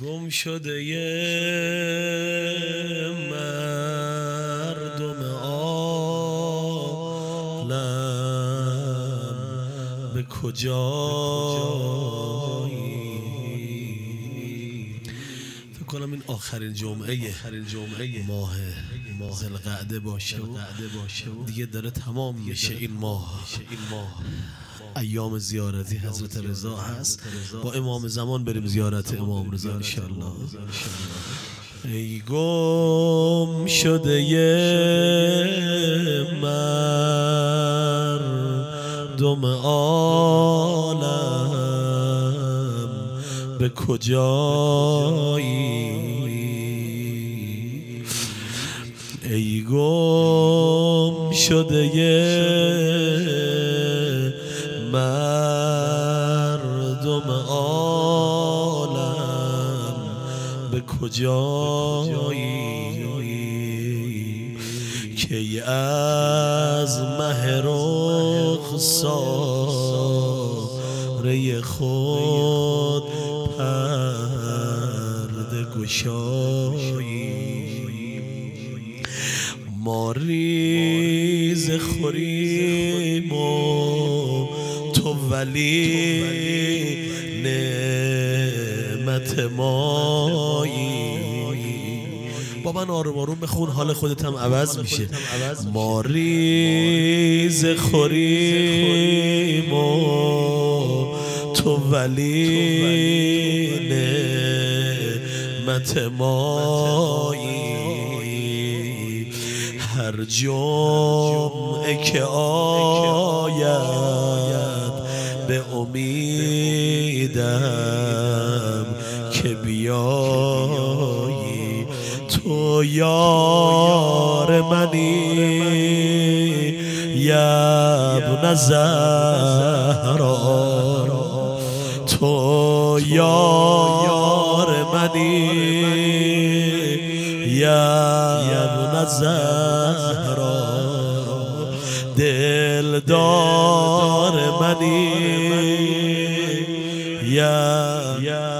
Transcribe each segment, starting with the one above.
گم شده یه مردم عالم. به کجایی؟ فکر کنم این آخرین جمعه آخرین جمعه ماه ماه. القعده باشه. و دیگه داره تمام میشه این ماه. این ماه. ایام زیارتی حضرت رضا هست. با امام زمان بریم زیارت امام رضا انشالله ای گم شده یه مردم عالم به کجایی؟ ای گم شده کجایی که از مه رخساره خود پرده گشایی؟ ما ریز خوریم و تو ولی نعمت مایی با من آروم آروم بخون حال خودت هم عوض میشه. ما ریز خوریم و تو ولی نعمت مایی. هر جمعه که آید به امیدم که بیایی تو یار منی. یبن زهرا تو یار منی. یبن زهرا دلدار منی. یا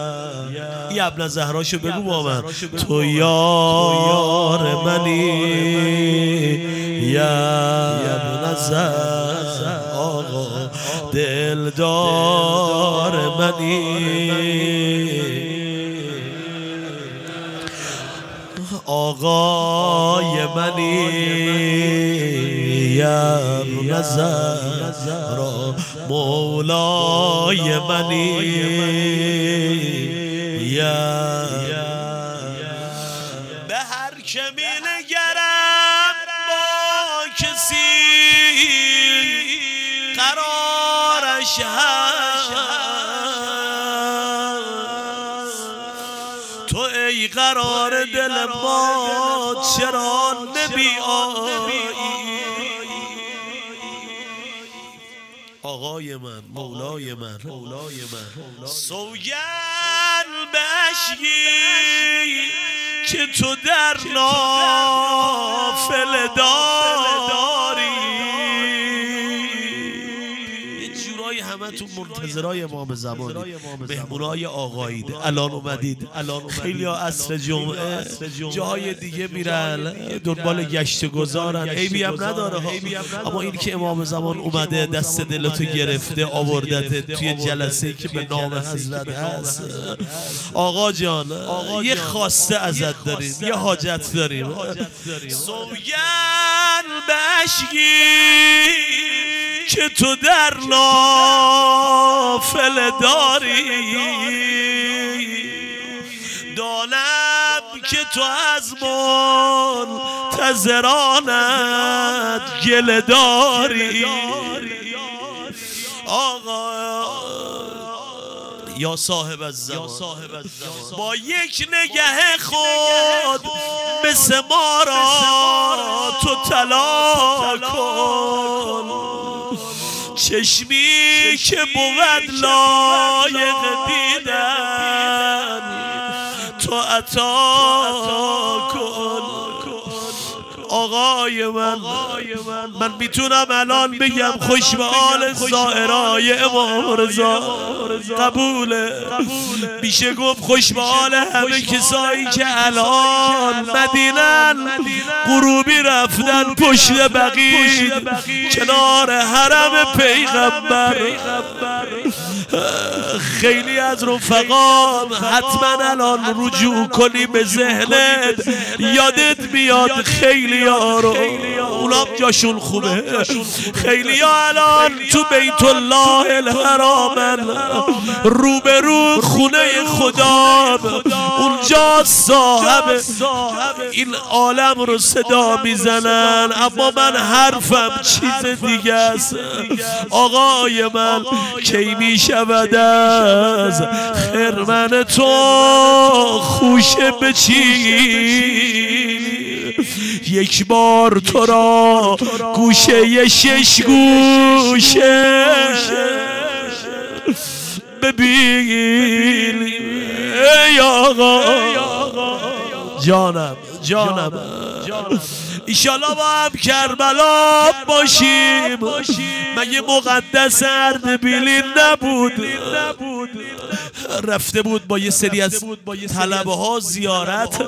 ابن زهراشو بگو با من تو یار منی. یا ابن زهر آقا دلدار منی. آقای منی. یا نظر مولای منی. به هر که می نگرم با کسی قرارش تو ای قرار دل ما چرا نبی آقای من مولای من مولای من. سوگن به اشکی که تو در نافل داری منتظرای امام زمانی مهمونای آقایید. الان اومدید. خیلی ها عصر جمعه جاهای دیگه میرن. دنبال گشت گذارن. عیبی هم نداره اما این که امام زمان اومده دست دلتو گرفته آوردت توی جلسه که به نام حضرت هست. آقا جان یه خواسته ازت داریم یه حاجت داریم سوگن بشگی. که تو در نافل داری. دانم که تو از منتظرانت گل داری. آقا یا صاحب الزمان با یک نگه خود مثل ما را تو طلا کن. چشمی که بود لایق دیدن. تو عطا کن. آقای من من می‌تونم الان بگم خوش به آل زائرای امام رضا قبوله. میشه گفت خوش به آل همه کسایی که الان مدینن. غروبی رفتن پشت بقید کنار حرم پیغمبر. خیلی از رفقام حتما الان رجوع کنی به ذهنت. یادت میاد خیلی ها رو. اونام جاشون خوبه. خیلی ها الان تو بیت الله الحرامن. روبرو خونه خدا. اونجا صاحب این عالم رو صدا می‌زنن. اما من حرفم چیز دیگه است. آقای من کی می‌شود از خرمن تو خوشه بچی یک بار تو را گوشه شش گوشه. ببین. ای آقا. جانم جانم. ایشالا با هم کربلا باشیم. مگه مقدس اردبیلی نبود؟ رفته بود با یه سری از طلبه ها زیارت.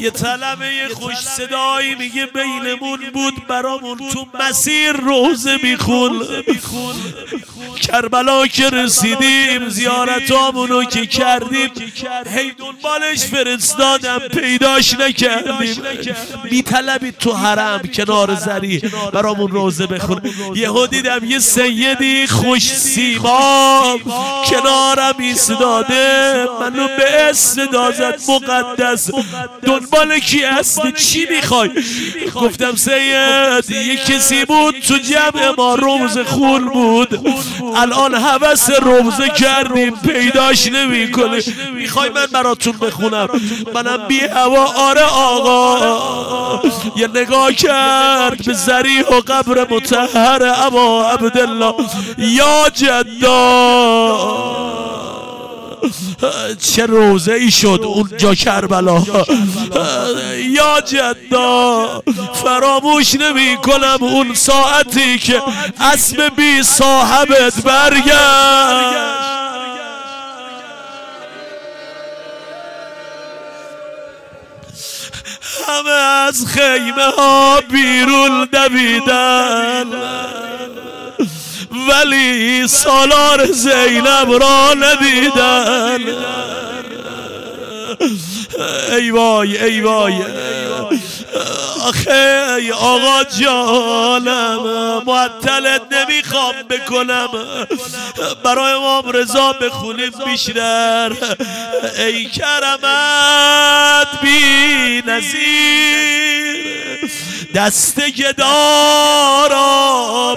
یه طلبه خوش صدایی میگه بینمون بود برامون تو مسیر روزه میخون. کربلا که رسیدیم زیارتامونو که کردیم. هی دنبالش فرستادم پیداش نکردیم. میطلبید تو حرم کنار زری برامون روزه بخون. یهو دیدم یه سیدی خوش سیما کنارم ایستاده منو به استدازت مقدس. دنبال کی هستی؟ چی می‌خوای؟ گفتم سید یه کسی بود تو جمع ما روز خون بود. الان حوث روزه کردیم پیداش نمی‌کنه. می‌خوای من براتون بخونم؟ منم بی هوا. آره آقا. یه نگاه کرد به زریح و قبر متحر اما عبدالله. یا جدا چه روزه ای شد اونجا کربلا؟ یا جدا فراموش نمی کنم اون ساعتی که اسب بی صاحبت برگشت. همه از خیمه ها بیرون دویدن. ولی سالار زینب را ندیدن. ای وای ای وای. آخه آقا جانم معطلت نمی‌خوام بکنم. برای امام رضا بخونیم بیشتر. ای کرمت بی نظیر. دست گدارا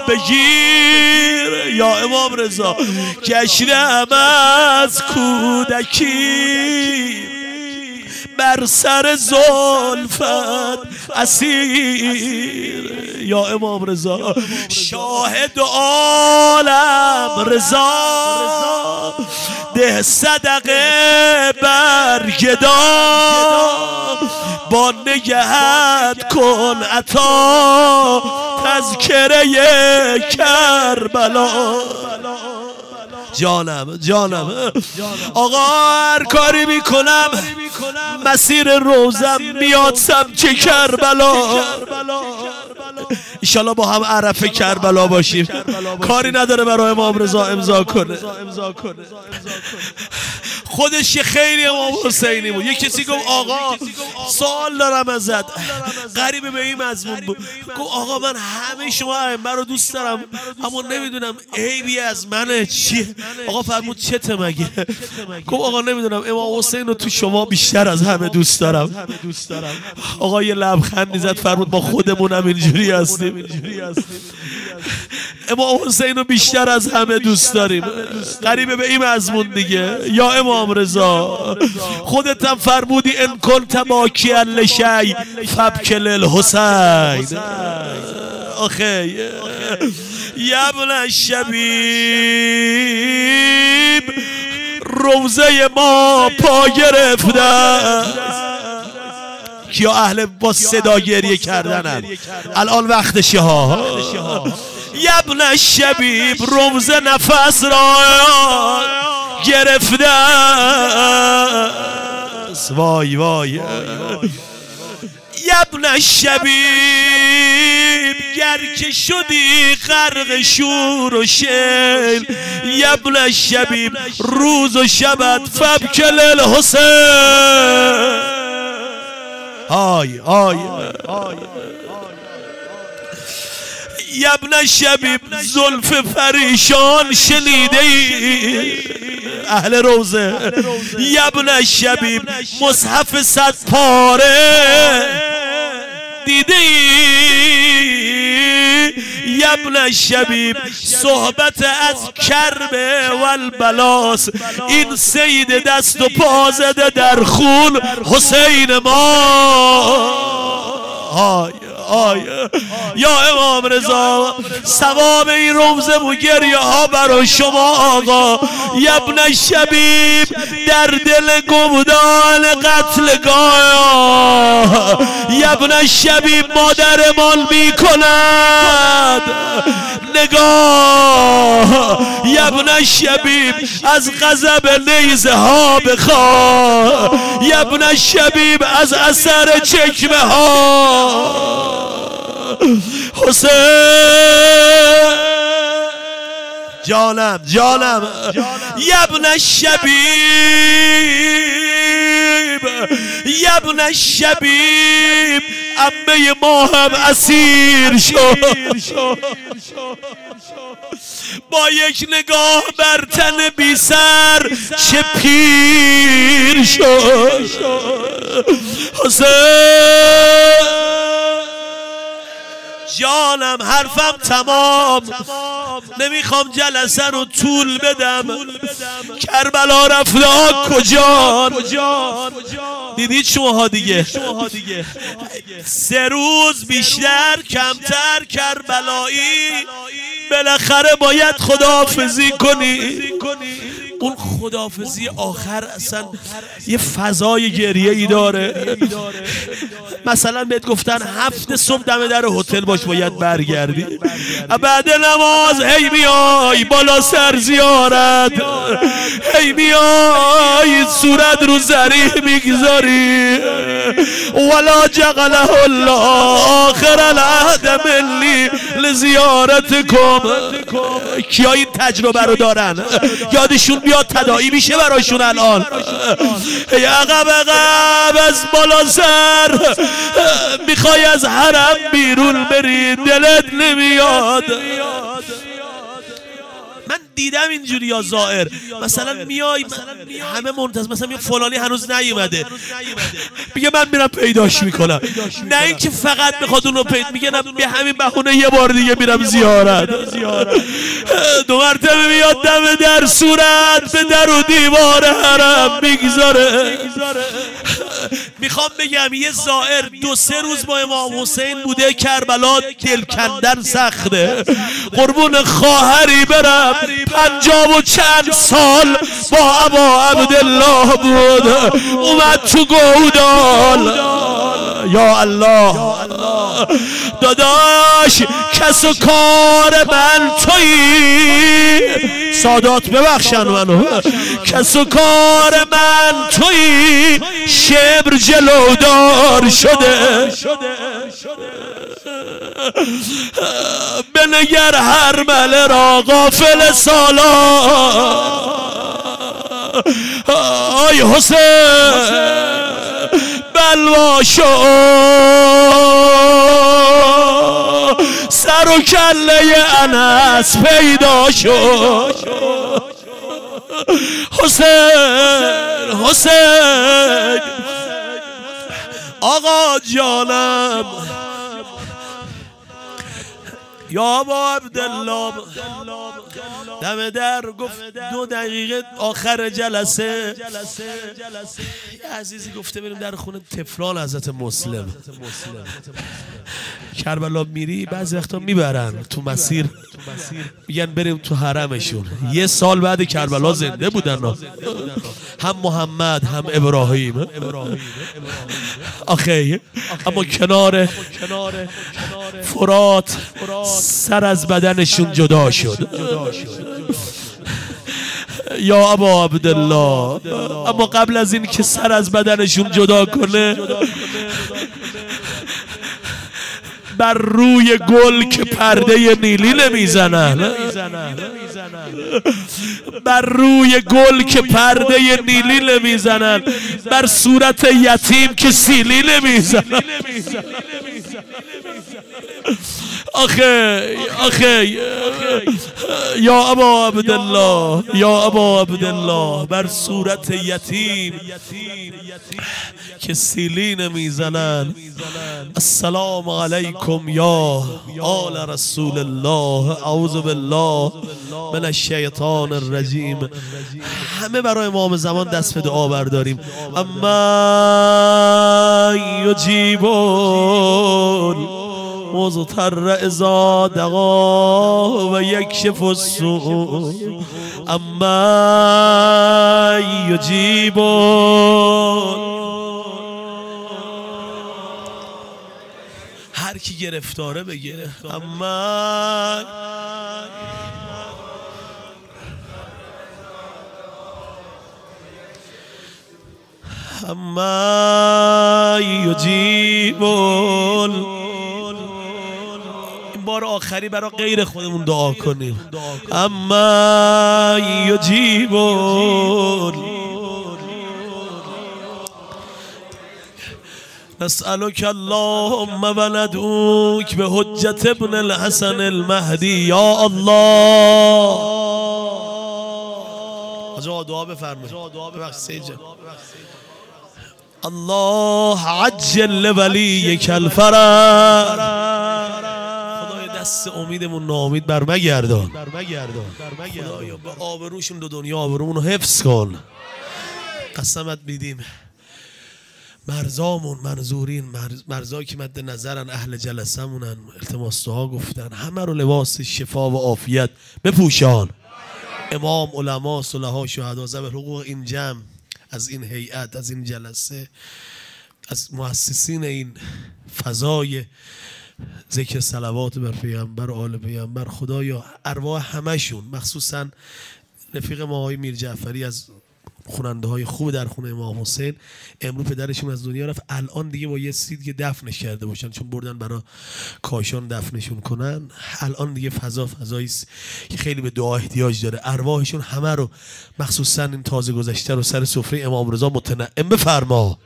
بگیر. یا امام رضا کشرم از کودکی. بر سر زلفت اسیر. یا امام رضا شاهد عالم رضا. ده صدقه بر با نگهت کن عطا تذکره کربلا. جانم جانم. آقا هر کاری می‌کنم مسیر روزم میاد سمت کربلا. ایشالا با هم عرف کربلا باشیم. کاری نداره برای امام رضا امضا کنه. خودش یه خیلی امام حسینی بود. یه کسی گفت آقا سوال دارم ازت. غریبه به این مضمون بود. گفت آقا من همه شما من رو دوست دارم. اما نمی‌دونم عیبی از منه چیه. آقا فرمود چته مگه؟ گفت آقا نمی‌دونم. امام حسین رو تو شما بیشتر از همه دوست دارم. آقا یه لبخند می‌زد فرمود با خودمونم اینجوری هستیم. امام حسین رو بیشتر از همه دوست داریم. قریبه به این مضمون دیگه. یا امام رضا. خودت هم فرمودی ان کنت باکی لشی فبکل الحسین آخه یبن شبیب روزه ما پا گرفته. کیا اهل با صدا گریه کردنن؟ الان وقتشه ها. یبن الشبیب رمز نفس را گرفته. وای وای. یبن الشبیب گر که شدی غرق شور و شیل. یبن الشبیب روز و شبت فبکل الحسین های های یبن شبیب زلف فریشان شنیده ای اهل روزه. یبن شبیب مصحف صد پاره دیده ای یبن شبیب صحبت از کرب و البلاس این سید دست و پا زده در خون حسین ما. آی. آی یا امام رضا ثواب این روزه و گریه ها برای شما آقا. یبن شبیب در دل گمدان قتلگاه یبن شبیب مادرمان می کند نگاه. یبن شبیب از غضب نیزه ها بخواه. یبن شبیب از اثر چکمه ها. حسین. جانم جانم. یبن شبیب. یبن شبیب. امه ما هم اسیر شد. با یک نگاه بر تن بی سر چه پیر شد. حسین. جانم حرفم تمام. نمی‌خوام جلسه رو طول بدم. کربلا رفته کجان؟ دیدید شماها دیگه؟ سه روز بیشتر کمتر کربلایی. بالاخره باید خداحافظی کنی. اون خدافزی آخر اصلا یه فضای گریه ای داره. مثلا بهت گفتن هفت صبح دم در هتل باش باید برگردی. بعد نماز هی میای بالا سر زیارت. هی میای صورت رو زریح می‌گذاری. ولا جغله الله آخر العهد ملی لزیارتکم کیا این تجربه رو دارن؟ یادشون بیاد تدایی میشه براشون الان. ای عقب عقب از بالا سر. می‌خوای از حرم بیرون بری دلت نمیاد. دیدم اینجوری یا زائر. مثلا میای همه منتظر مثلا میگه فلانی هنوز نیومده. میگه من میرم پیداش می‌کنم. نه اینکه فقط می‌خواد اون رو پیدا میگه نه به همین بهونه یه بار دیگه میرم زیارت. دو مرتبه میاد دم در صورت به در و دیوار حرم می‌گذاره. می‌خوام بگم یه زائر دو سه روز با امام حسین بوده کربلا دل کندن سخته. قربون خواهری برم پنجاب و چند سال با ابا عبدالله بود. اومد تو گودال. یا الله. داداش کس و کار من تویی سادات ببخشن منو. کس و کار من تویی شبر جلودار شده. بنگر هر مله را غافل سالا. آی حسین. بلوا شو. سر و کله انس پیدا شد حسین حسین. آقا جانم. یا با عبدالله. دم در گفت دو دقیقه آخر جلسه. یه عزیزی گفته بریم در خونه تفلان حضرت مسلم. کربلا میری بعضی وقتا می‌برن تو مسیر. میگن بریم تو حرمشون. یه سال بعد کربلا زنده بودن. هم محمد هم ابراهیم. آخه اما کنار فرات. سر از بدنشون جدا شد. یا ابا عبدالله اما قبل از این که سر از بدنشون جدا کنه بر روی گل که پرده نیلی نمی‌زنن. بر روی گل که پرده نیلی نمی‌زنن. بر صورت یتیم که سیلی نمی‌زنن. آخه آخه یا ابا عبدالله یا ابا عبدالله بر صورت یتیم که سیلی نمی‌زنن السلام علیکم یا آل رسول الله. اعوذ بالله من الشیطان الرجیم. همه برای امام زمان دست به دعا برداریم. اما یجیبون. مضطر ازا دقا و یکشف السوء اما یجیب هر کی گرفتاره بگه اما اما یجیبون بار آخری برای غیر خودمون دعا کنیم. اما یجیبون. نسألك اللهم به حجت ابن الحسن المهدی یا الله. آجا دعا بفرمایید. الله عجل ولیک الفرج. دست امیدمون ناامید بر مگردان خدایا به آبروشون دو دنیا آبرومون رو حفظ کن. قسمت بیدیم مرزامون منظورین مرزایی که مد نظرن اهل جلسمونن التماس ها گفتن همه رو لباس شفا و عافیت بپوشان. امام علما صلحا شهدا زبر حقوق این جمع از این هیئت از این جلسه از مؤسسین این فضای ذکر صلوات بر پیامبر آل پیامبر خدایا ارواح همشون مخصوصا رفیق ما آقای میر جعفری از خوننده های خوب در خونه امام حسین. امروز پدرشون از دنیا رفت. الان دیگه با یه سید که دفنش کرده باشن چون بردن برای کاشان دفنشون کنن. الان دیگه فضا فضایی که خیلی به دعا احتیاج داره. ارواحشون همه رو مخصوصا این تازه گذشته رو سر سفره امام رضا متنعم بفرما.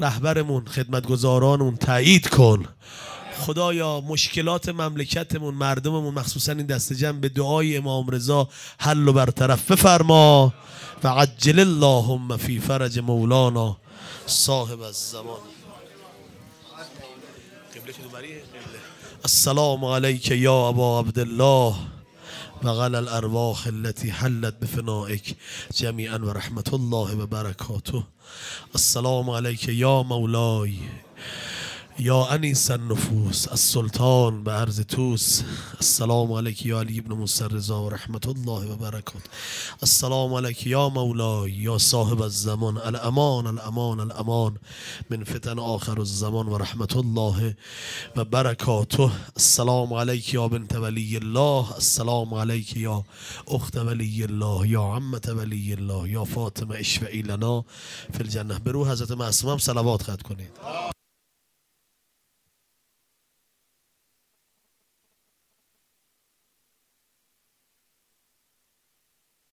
رهبرمون خدمتگزارانمون تایید کن. خدایا مشکلات مملکتمون مردممون مخصوصا این دست جمع به دعای امام رضا حل و برطرف بفرما و عجل اللهم فی فرج مولانا صاحب الزمان. السلام علیک یا ابا عبدالله. وغل الارواح التي حلت بفنائك جميعا ورحمة الله وبركاته. السلام عليك يا مولاي. یا انیس النفوس السلطان به عرض توس. السلام علیک یا علی ابن موسی رضا و رحمت الله و برکات. السلام علیک یا مولای یا صاحب الزمان. الامان الامان الامان. من فتن آخر الزمان و رحمت الله و برکاته. السلام علیک یا بنت ولی الله. السلام علیک یا اخت ولی الله یا عمت ولی الله یا فاطمه اشفعی لنا فی الجنه. برو حضرت معصوم صلوات خط کنید.